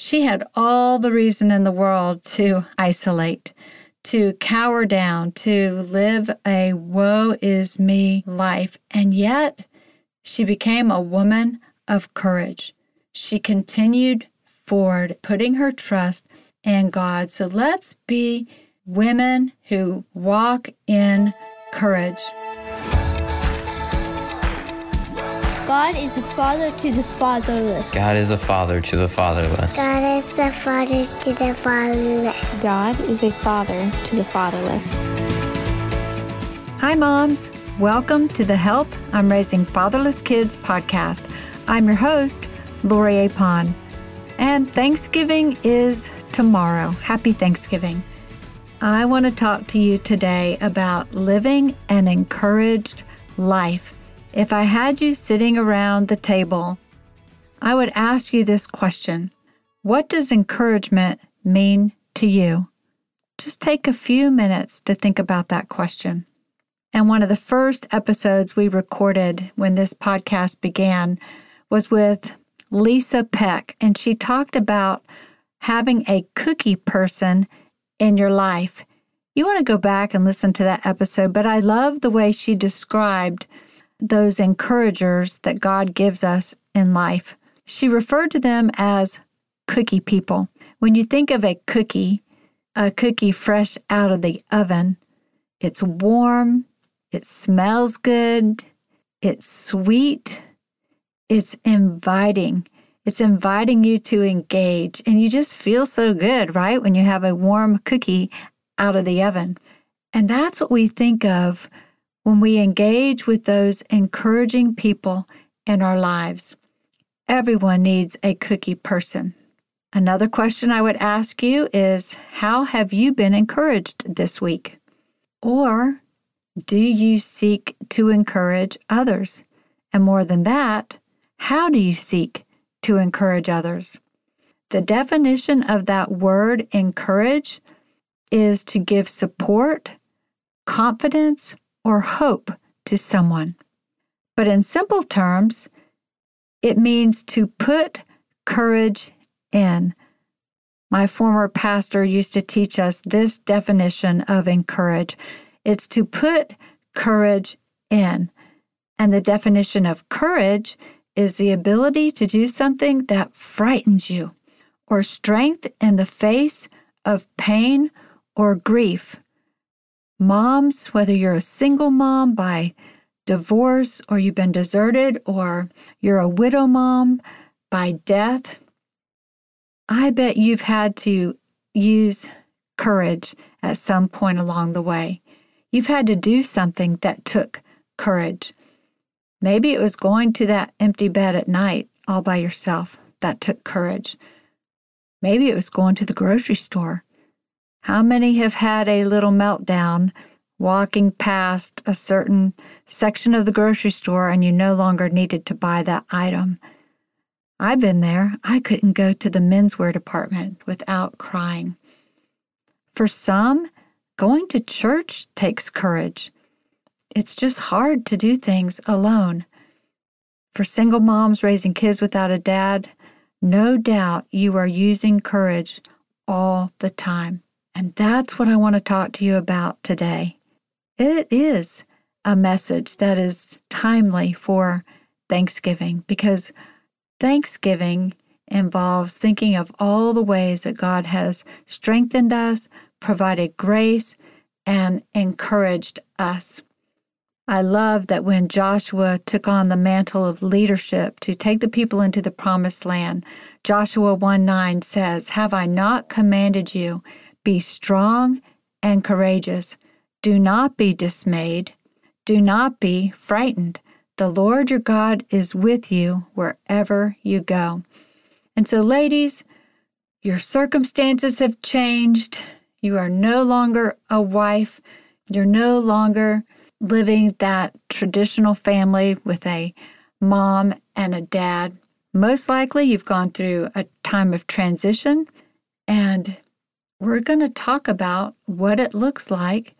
She had all the reason in the world to isolate, to cower down, to live a woe is me life. And yet, she became a woman of courage. She continued forward, putting her trust in God. So let's be women who walk in courage. God is a father to the fatherless. God is a father to the fatherless. God is a father to the fatherless. God is a father to the fatherless. Hi, moms. Welcome to the Help I'm Raising Fatherless Kids podcast. I'm your host, Lori Apon. And Thanksgiving is tomorrow. Happy Thanksgiving. I want to talk to you today about living an encouraged life if I had you sitting around the table, I would ask you this question What does encouragement mean to you? Just take a few minutes to think about that question. And one of the first episodes we recorded when this podcast began was with Lisa Peck, and she talked about having a cookie person in your life. You want to go back and listen to that episode, but I love the way she described those encouragers that God gives us in life. She referred to them as cookie people. When you think of a cookie, a cookie fresh out of the oven, it's warm, it smells good, it's sweet, it's inviting. It's inviting you to engage, and you just feel so good, right? When you have a warm cookie out of the oven. And that's what we think of when we engage with those encouraging people in our lives. Everyone needs a cookie person. Another question I would ask you is How have you been encouraged this week? Or do you seek to encourage others? And more than that, how do you seek to encourage others? The definition of that word encourage is to give support, confidence, or hope to someone. But in simple terms, it means to put courage in. My former pastor used to teach us this definition of encourage it's to put courage in. And the definition of courage is the ability to do something that frightens you, or strength in the face of pain or grief. Moms, whether you're a single mom by divorce or you've been deserted or you're a widow mom by death, I bet you've had to use courage at some point along the way. You've had to do something that took courage. Maybe it was going to that empty bed at night all by yourself that took courage. Maybe it was going to the grocery store how many have had a little meltdown walking past a certain section of the grocery store and you no longer needed to buy that item? I've been there. I couldn't go to the menswear department without crying. For some, going to church takes courage. It's just hard to do things alone. For single moms raising kids without a dad, no doubt you are using courage all the time. And that's what I want to talk to you about today. It is a message that is timely for Thanksgiving because Thanksgiving involves thinking of all the ways that God has strengthened us, provided grace, and encouraged us. I love that when Joshua took on the mantle of leadership to take the people into the promised land, Joshua 1 9 says, Have I not commanded you? Be strong and courageous. Do not be dismayed. Do not be frightened. The Lord your God is with you wherever you go. And so, ladies, your circumstances have changed. You are no longer a wife. You're no longer living that traditional family with a mom and a dad. Most likely, you've gone through a time of transition and we're going to talk about what it looks like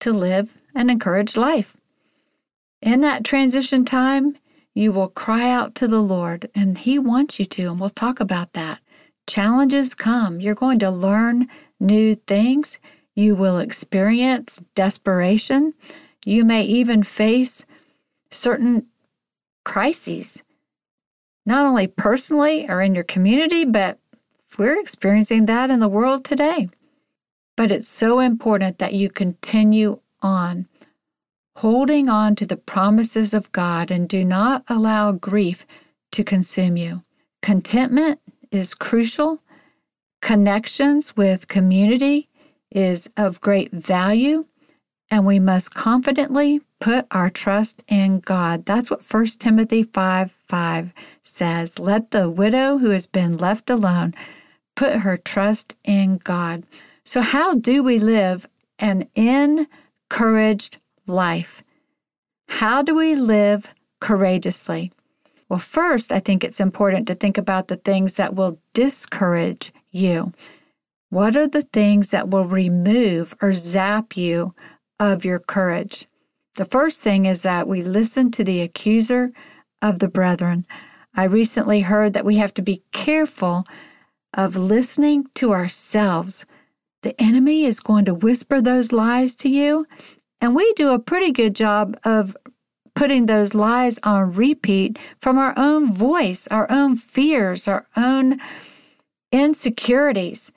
to live an encouraged life. In that transition time, you will cry out to the Lord, and He wants you to, and we'll talk about that. challenges come. You're going to learn new things. You will experience desperation. You may even face certain crises, not only personally or in your community, but we're experiencing that in the world today. But it's so important that you continue on, holding on to the promises of God and do not allow grief to consume you. Contentment is crucial. Connections with community is of great value, and we must confidently put our trust in God. That's what 1 Timothy 5 5 says. Let the widow who has been left alone put her trust in God. So, how do we live an encouraged life? How do we live courageously? Well, first, I think it's important to think about the things that will discourage you. What are the things that will remove or zap you of your courage? The first thing is that we listen to the accuser of the brethren. I recently heard that we have to be careful of listening to ourselves. The enemy is going to whisper those lies to you, and we do a pretty good job of putting those lies on repeat from our own voice, our own fears, our own insecurities.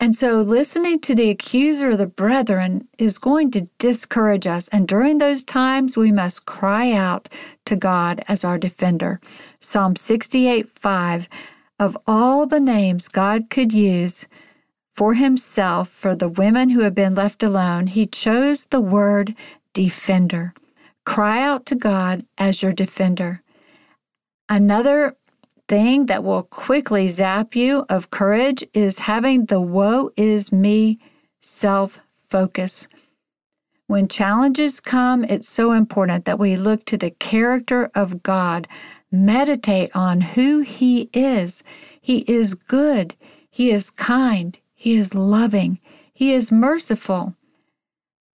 And so, listening to the accuser of the brethren is going to discourage us. And during those times, we must cry out to God as our defender. Psalm 68 5 Of all the names God could use for himself for the women who have been left alone, he chose the word defender. Cry out to God as your defender. Another thing that will quickly zap you of courage is having the woe is me self focus. When challenges come, it's so important that we look to the character of God, meditate on who He is. He is good, He is kind, He is loving, He is merciful.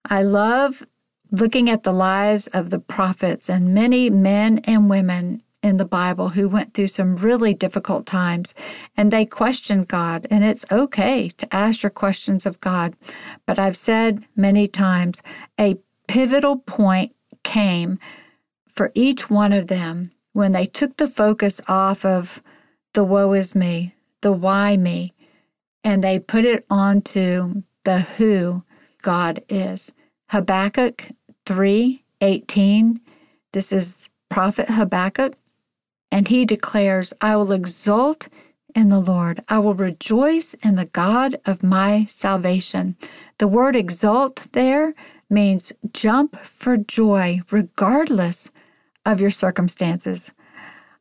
I love looking at the lives of the prophets and many men and women in the Bible who went through some really difficult times and they questioned God. And it's okay to ask your questions of God. But I've said many times a pivotal point came for each one of them when they took the focus off of the woe is me, the why me, and they put it onto the who God is. Habakkuk 3:18. This is prophet Habakkuk, and he declares, "I will exult in the Lord. I will rejoice in the God of my salvation." The word exult there means jump for joy regardless of your circumstances.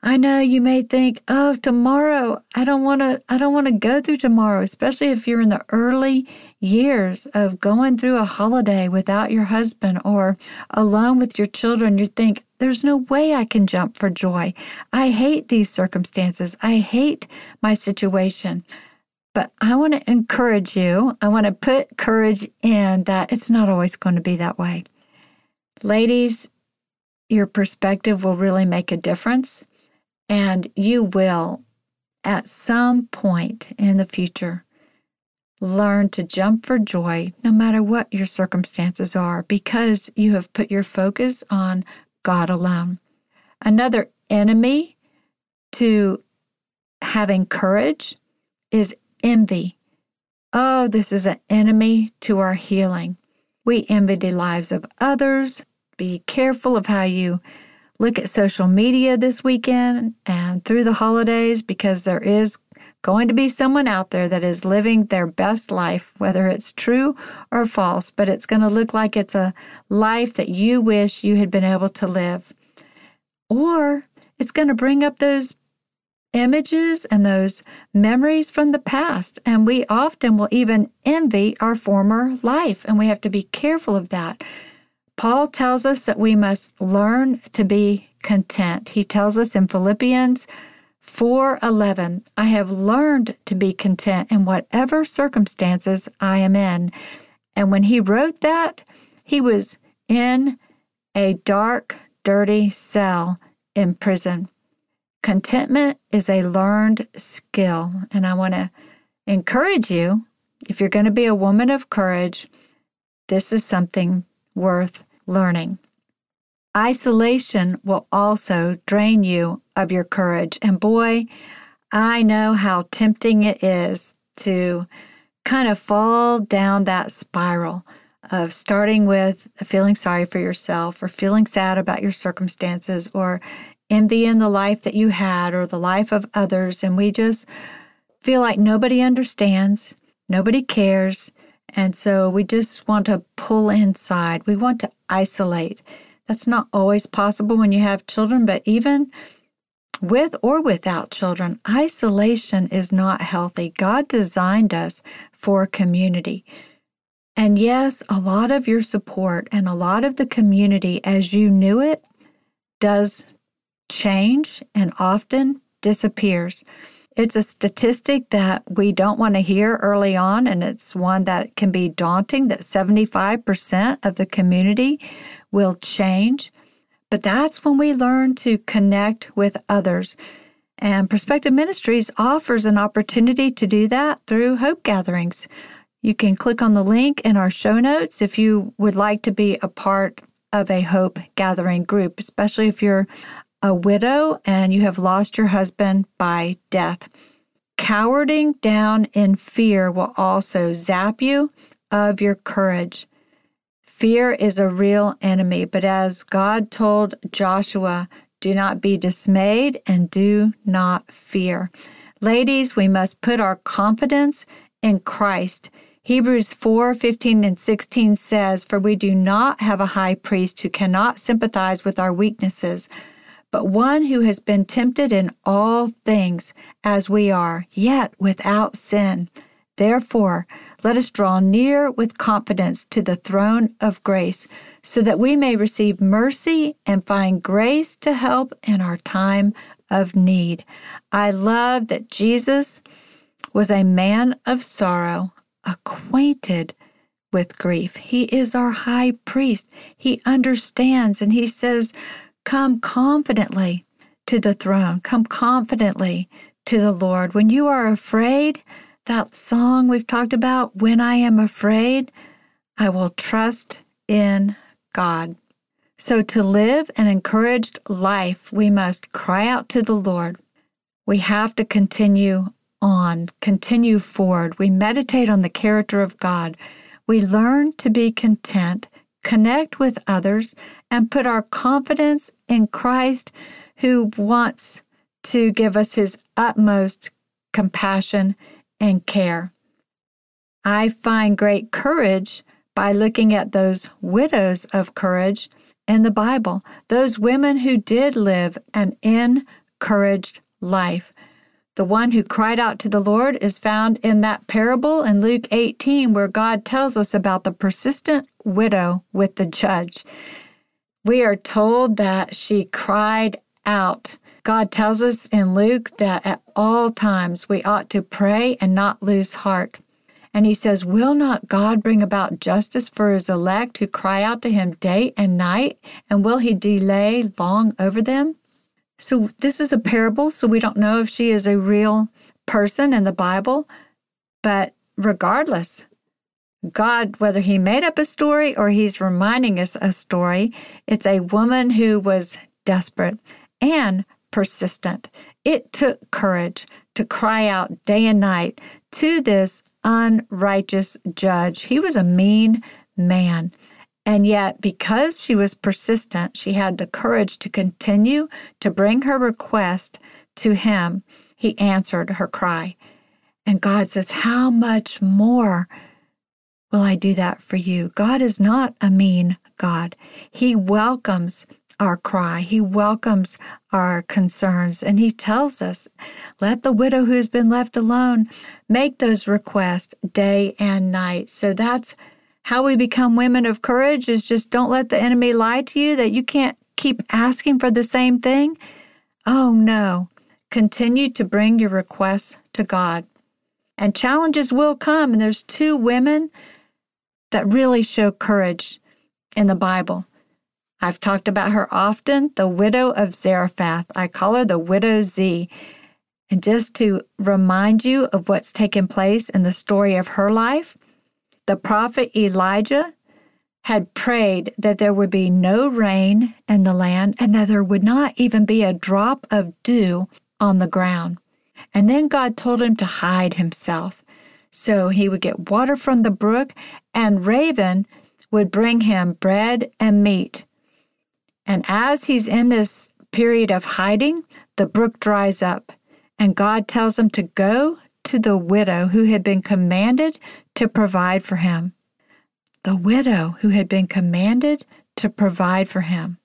I know you may think, "Oh, tomorrow, I don't want to I don't want to go through tomorrow," especially if you're in the early years of going through a holiday without your husband or alone with your children. You think, "There's no way I can jump for joy. I hate these circumstances. I hate my situation." But I want to encourage you. I want to put courage in that it's not always going to be that way. Ladies, your perspective will really make a difference. And you will, at some point in the future, learn to jump for joy no matter what your circumstances are because you have put your focus on God alone. Another enemy to having courage is envy. Oh, this is an enemy to our healing. We envy the lives of others. Be careful of how you look at social media this weekend and through the holidays because there is going to be someone out there that is living their best life, whether it's true or false, but it's going to look like it's a life that you wish you had been able to live. Or it's going to bring up those images and those memories from the past. And we often will even envy our former life, and we have to be careful of that. Paul tells us that we must learn to be content. He tells us in Philippians 4:11, I have learned to be content in whatever circumstances I am in. And when he wrote that, he was in a dark, dirty cell in prison. Contentment is a learned skill. And I want to encourage you if you're going to be a woman of courage, this is something worth learning. Isolation will also drain you of your courage. And boy, I know how tempting it is to kind of fall down that spiral of starting with feeling sorry for yourself or feeling sad about your circumstances or envying the life that you had or the life of others. And we just feel like nobody understands, nobody cares. And so we just want to pull inside. We want to isolate. That's not always possible when you have children, but even with or without children, isolation is not healthy. God designed us for community. And yes, a lot of your support and a lot of the community as you knew it does change and often disappears. It's a statistic that we don't want to hear early on, and it's one that can be daunting that 75% of the community will change. But that's when we learn to connect with others. And Perspective Ministries offers an opportunity to do that through hope gatherings. You can click on the link in our show notes if you would like to be a part of a hope gathering group, especially if you're a widow and you have lost your husband by death. Cowarding down in fear will also zap you of your courage. Fear is a real enemy, but as God told Joshua, do not be dismayed and do not fear. Ladies, we must put our confidence in Christ. Hebrews 4 15 and 16 says, For we do not have a high priest who cannot sympathize with our weaknesses but one who has been tempted in all things as we are, yet without sin. Therefore, let us draw near with confidence to the throne of grace, so that we may receive mercy and find grace to help in our time of need. I love that Jesus was a man of sorrow, acquainted with grief. He is our high priest. He understands and he says, Come confidently to the throne. Come confidently to the Lord. When you are afraid, that song we've talked about, When I Am Afraid, I will trust in God. So, to live an encouraged life, we must cry out to the Lord. We have to continue on, continue forward. We meditate on the character of God. We learn to be content connect with others, and put our confidence in Christ, who wants to give us his utmost compassion and care. I find great courage by looking at those widows of courage in the Bible, those women who did live an encouraged life. The one who cried out to the Lord is found in that parable in Luke 18, where God tells us about the persistent widow with the judge. We are told that she cried out. God tells us in Luke that at all times we ought to pray and not lose heart. And he says, Will not God bring about justice for his elect who cry out to him day and night? And will he delay long over them? So, this is a parable, so we don't know if she is a real person in the Bible. But regardless, God, whether he made up a story or he's reminding us a story, it's a woman who was desperate and persistent. It took courage to cry out day and night to this unrighteous judge. He was a mean man. And yet, because she was persistent, she had the courage to continue to bring her request to him. He answered her cry. And God says, How much more will I do that for you? God is not a mean God. He welcomes our cry, He welcomes our concerns, and He tells us, Let the widow who's been left alone make those requests day and night. So that's how we become women of courage is just don't let the enemy lie to you that you can't keep asking for the same thing. Oh no. Continue to bring your requests to God. And challenges will come. And there's two women that really show courage in the Bible. I've talked about her often, the widow of Zarephath. I call her the widow Z. And just to remind you of what's taken place in the story of her life, the prophet Elijah had prayed that there would be no rain in the land and that there would not even be a drop of dew on the ground. And then God told him to hide himself. So he would get water from the brook, and Raven would bring him bread and meat. And as he's in this period of hiding, the brook dries up, and God tells him to go to the widow who had been commanded to provide for him. The widow who had been commanded to provide for him.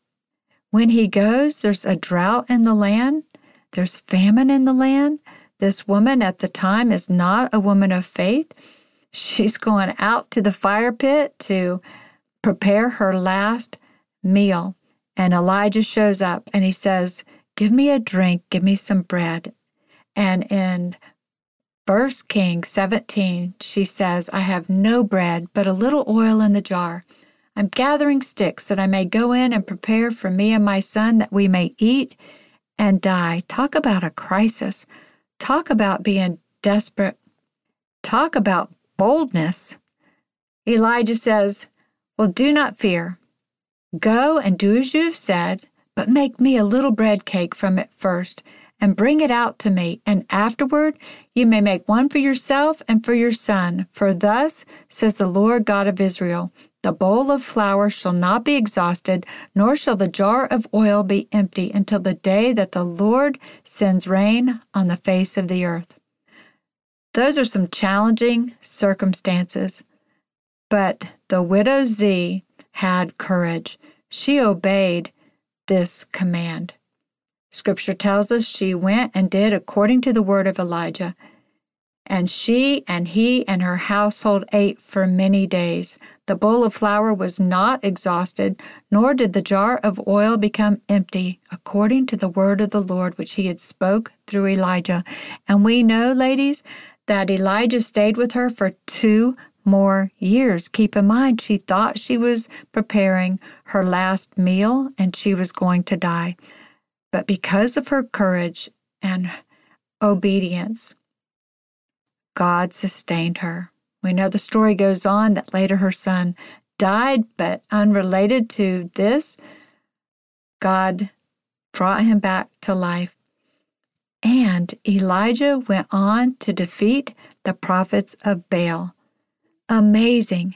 When he goes, there's a drought in the land, there's famine in the land. This woman at the time is not a woman of faith. She's going out to the fire pit to prepare her last meal. And Elijah shows up and he says, Give me a drink, give me some bread. And in First Kings 17, she says, I have no bread, but a little oil in the jar. I'm gathering sticks that I may go in and prepare for me and my son that we may eat and die. Talk about a crisis. Talk about being desperate. Talk about boldness. Elijah says, Well, do not fear. Go and do as you have said, but make me a little bread cake from it first and bring it out to me, and afterward you may make one for yourself and for your son. For thus says the Lord God of Israel The bowl of flour shall not be exhausted, nor shall the jar of oil be empty until the day that the Lord sends rain on the face of the earth. Those are some challenging circumstances, but the widow Z had courage. She obeyed this command. Scripture tells us she went and did according to the word of Elijah. And she and he and her household ate for many days. The bowl of flour was not exhausted, nor did the jar of oil become empty, according to the word of the Lord which he had spoke through Elijah. And we know, ladies, that Elijah stayed with her for two more years. Keep in mind, she thought she was preparing her last meal and she was going to die. But because of her courage and obedience, God sustained her. We know the story goes on that later her son died, but unrelated to this, God brought him back to life. And Elijah went on to defeat the prophets of Baal. Amazing.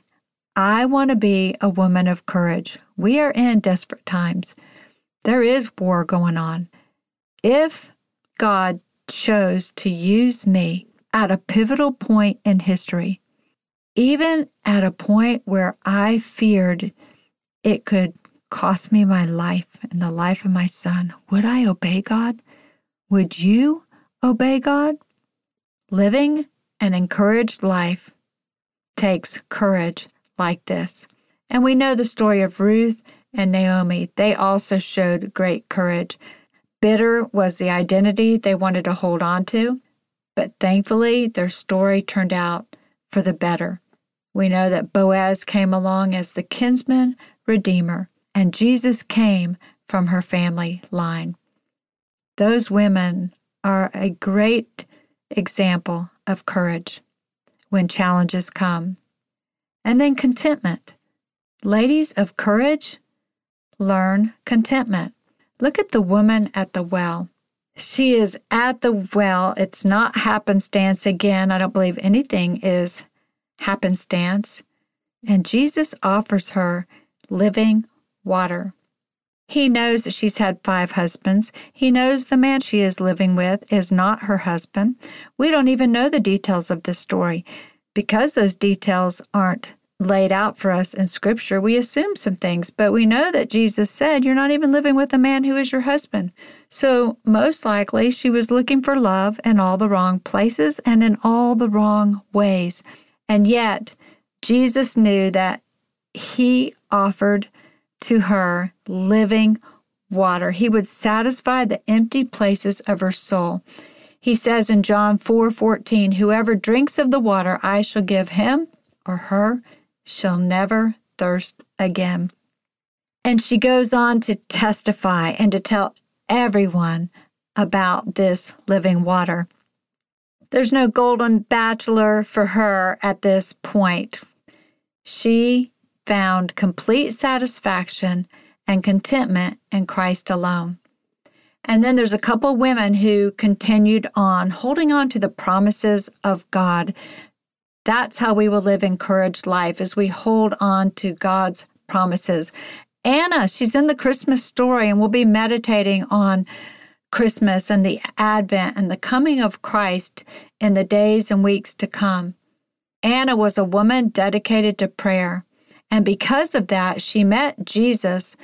I want to be a woman of courage. We are in desperate times. There is war going on. If God chose to use me at a pivotal point in history, even at a point where I feared it could cost me my life and the life of my son, would I obey God? Would you obey God? Living an encouraged life takes courage like this. And we know the story of Ruth and Naomi, they also showed great courage. Bitter was the identity they wanted to hold on to, but thankfully their story turned out for the better. We know that Boaz came along as the kinsman redeemer, and Jesus came from her family line. Those women are a great example of courage when challenges come. And then contentment. Ladies of courage, learn contentment. Look at the woman at the well. She is at the well. It's not happenstance again. I don't believe anything is happenstance. And Jesus offers her living water. He knows that she's had five husbands. He knows the man she is living with is not her husband. We don't even know the details of this story. Because those details aren't laid out for us in Scripture, we assume some things, but we know that Jesus said, You're not even living with a man who is your husband. So, most likely, she was looking for love in all the wrong places and in all the wrong ways. And yet, Jesus knew that he offered to her living water. He would satisfy the empty places of her soul. He says in John 4 14, Whoever drinks of the water I shall give him or her shall never thirst again. And she goes on to testify and to tell everyone about this living water. There's no golden bachelor for her at this point. She found complete satisfaction and contentment in Christ alone. And then there's a couple women who continued on holding on to the promises of God. That's how we will live encouraged life as we hold on to God's promises. Anna, she's in the Christmas story, and we'll be meditating on Christmas and the advent and the coming of Christ in the days and weeks to come. Anna was a woman dedicated to prayer. And because of that, she met Jesus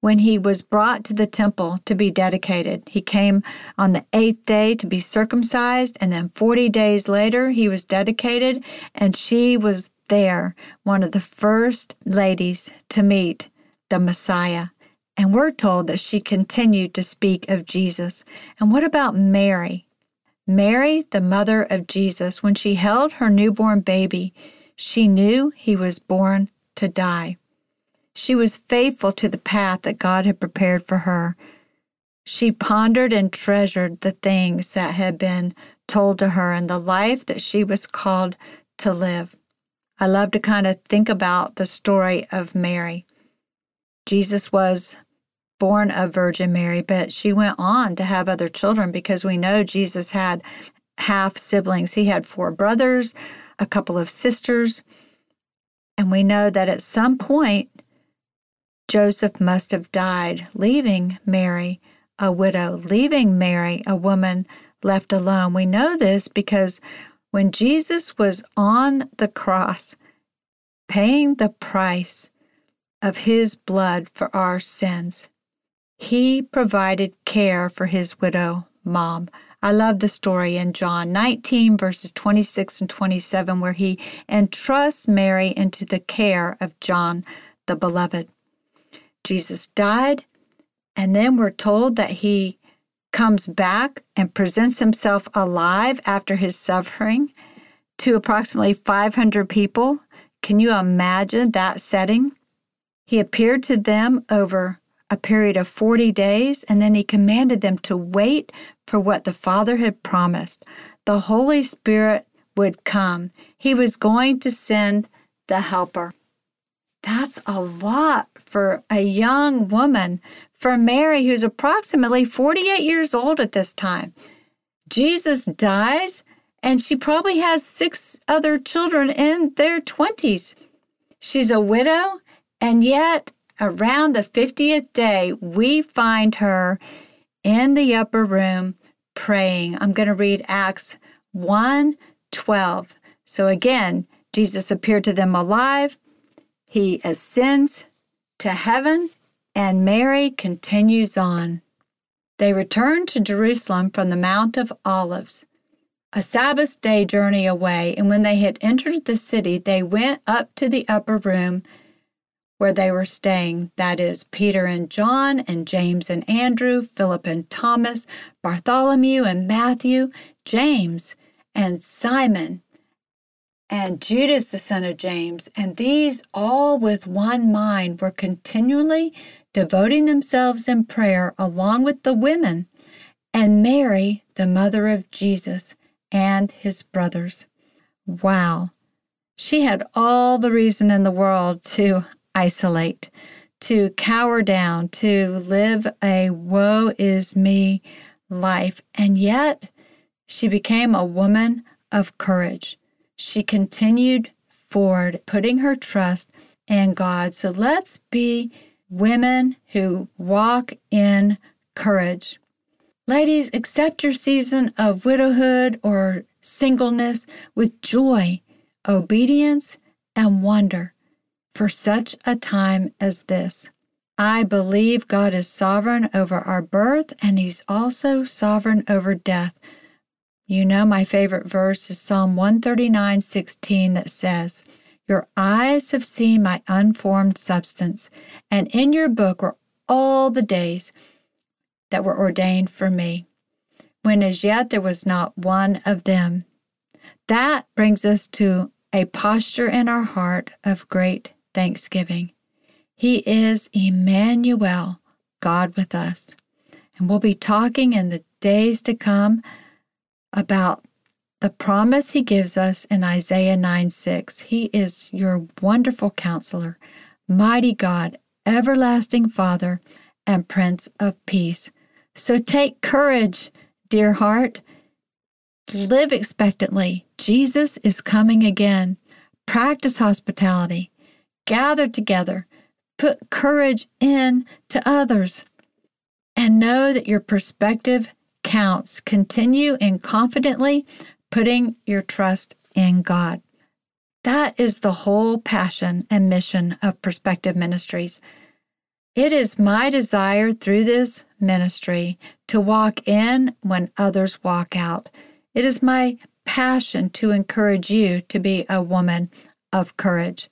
when he was brought to the temple to be dedicated. He came on the eighth day to be circumcised, and then 40 days later, he was dedicated, and she was there, one of the first ladies to meet the Messiah. And we're told that she continued to speak of Jesus. And what about Mary? Mary, the mother of Jesus, when she held her newborn baby, she knew he was born to die. She was faithful to the path that God had prepared for her. She pondered and treasured the things that had been told to her and the life that she was called to live. I love to kind of think about the story of Mary. Jesus was born of Virgin Mary, but she went on to have other children because we know Jesus had half siblings. He had four brothers, a couple of sisters, and we know that at some point Joseph must have died, leaving Mary a widow, leaving Mary a woman left alone. We know this because when Jesus was on the cross, paying the price of his blood for our sins, he provided care for his widow mom. I love the story in John 19, verses 26 and 27, where he entrusts Mary into the care of John the Beloved. Jesus died, and then we're told that he comes back and presents himself alive after his suffering to approximately 500 people. Can you imagine that setting? He appeared to them over a period of 40 days, and then he commanded them to wait for what the Father had promised. The Holy Spirit would come. He was going to send the Helper. That's a lot for a young woman, for Mary, who's approximately 48 years old at this time. Jesus dies, and she probably has six other children in their 20s. She's a widow, and yet around the 50th day, we find her in the upper room praying. I'm going to read Acts 1 12. So again, Jesus appeared to them alive. He ascends to heaven, and Mary continues on. They returned to Jerusalem from the Mount of Olives, a Sabbath day journey away, and when they had entered the city, they went up to the upper room where they were staying. That is, Peter and John, and James and Andrew, Philip and Thomas, Bartholomew and Matthew, James and Simon and Judas, the son of James, and these all with one mind were continually devoting themselves in prayer along with the women and Mary, the mother of Jesus, and his brothers. Wow. She had all the reason in the world to isolate, to cower down, to live a woe is me life. And yet she became a woman of courage she continued forward, putting her trust in God. So let's be women who walk in courage. Ladies, accept your season of widowhood or singleness with joy, obedience, and wonder for such a time as this. I believe God is sovereign over our birth and He's also sovereign over death. You know, my favorite verse is Psalm 139 16 that says, Your eyes have seen my unformed substance, and in your book were all the days that were ordained for me, when as yet there was not one of them. That brings us to a posture in our heart of great thanksgiving. He is Emmanuel, God with us. And we'll be talking in the days to come about the promise he gives us in Isaiah 9 6. He is your wonderful counselor, mighty God, everlasting Father, and Prince of Peace. So take courage, dear heart. Live expectantly. Jesus is coming again. Practice hospitality. Gather together. Put courage in to others. And know that your perspective counts. Continue in confidently putting your trust in God. That is the whole passion and mission of Perspective Ministries. It is my desire through this ministry to walk in when others walk out. It is my passion to encourage you to be a woman of courage.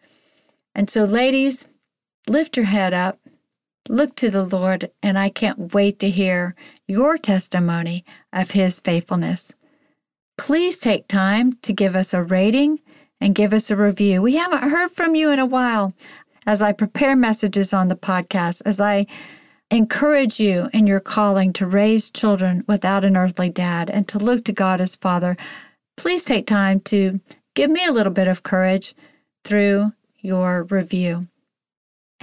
And so, ladies, lift your head up, look to the Lord, and I can't wait to hear your testimony of His faithfulness. Please take time to give us a rating and give us a review. We haven't heard from you in a while. As I prepare messages on the podcast, as I encourage you in your calling to raise children without an earthly dad and to look to God as Father, please take time to give me a little bit of courage through your review.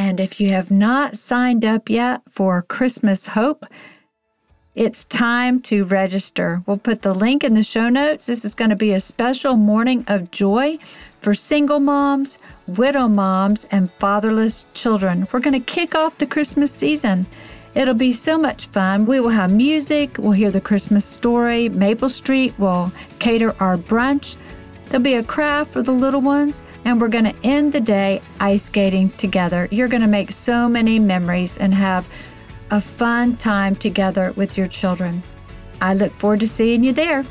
And if you have not signed up yet for Christmas Hope, it's time to register. We'll put the link in the show notes. This is going to be a special morning of joy for single moms, widow moms, and fatherless children. We're going to kick off the Christmas season. It'll be so much fun. We will have music, we'll hear the Christmas story. Maple Street will cater our brunch. There'll be a craft for the little ones, and we're going to end the day ice skating together. You're going to make so many memories and have a fun time together with your children. I look forward to seeing you there.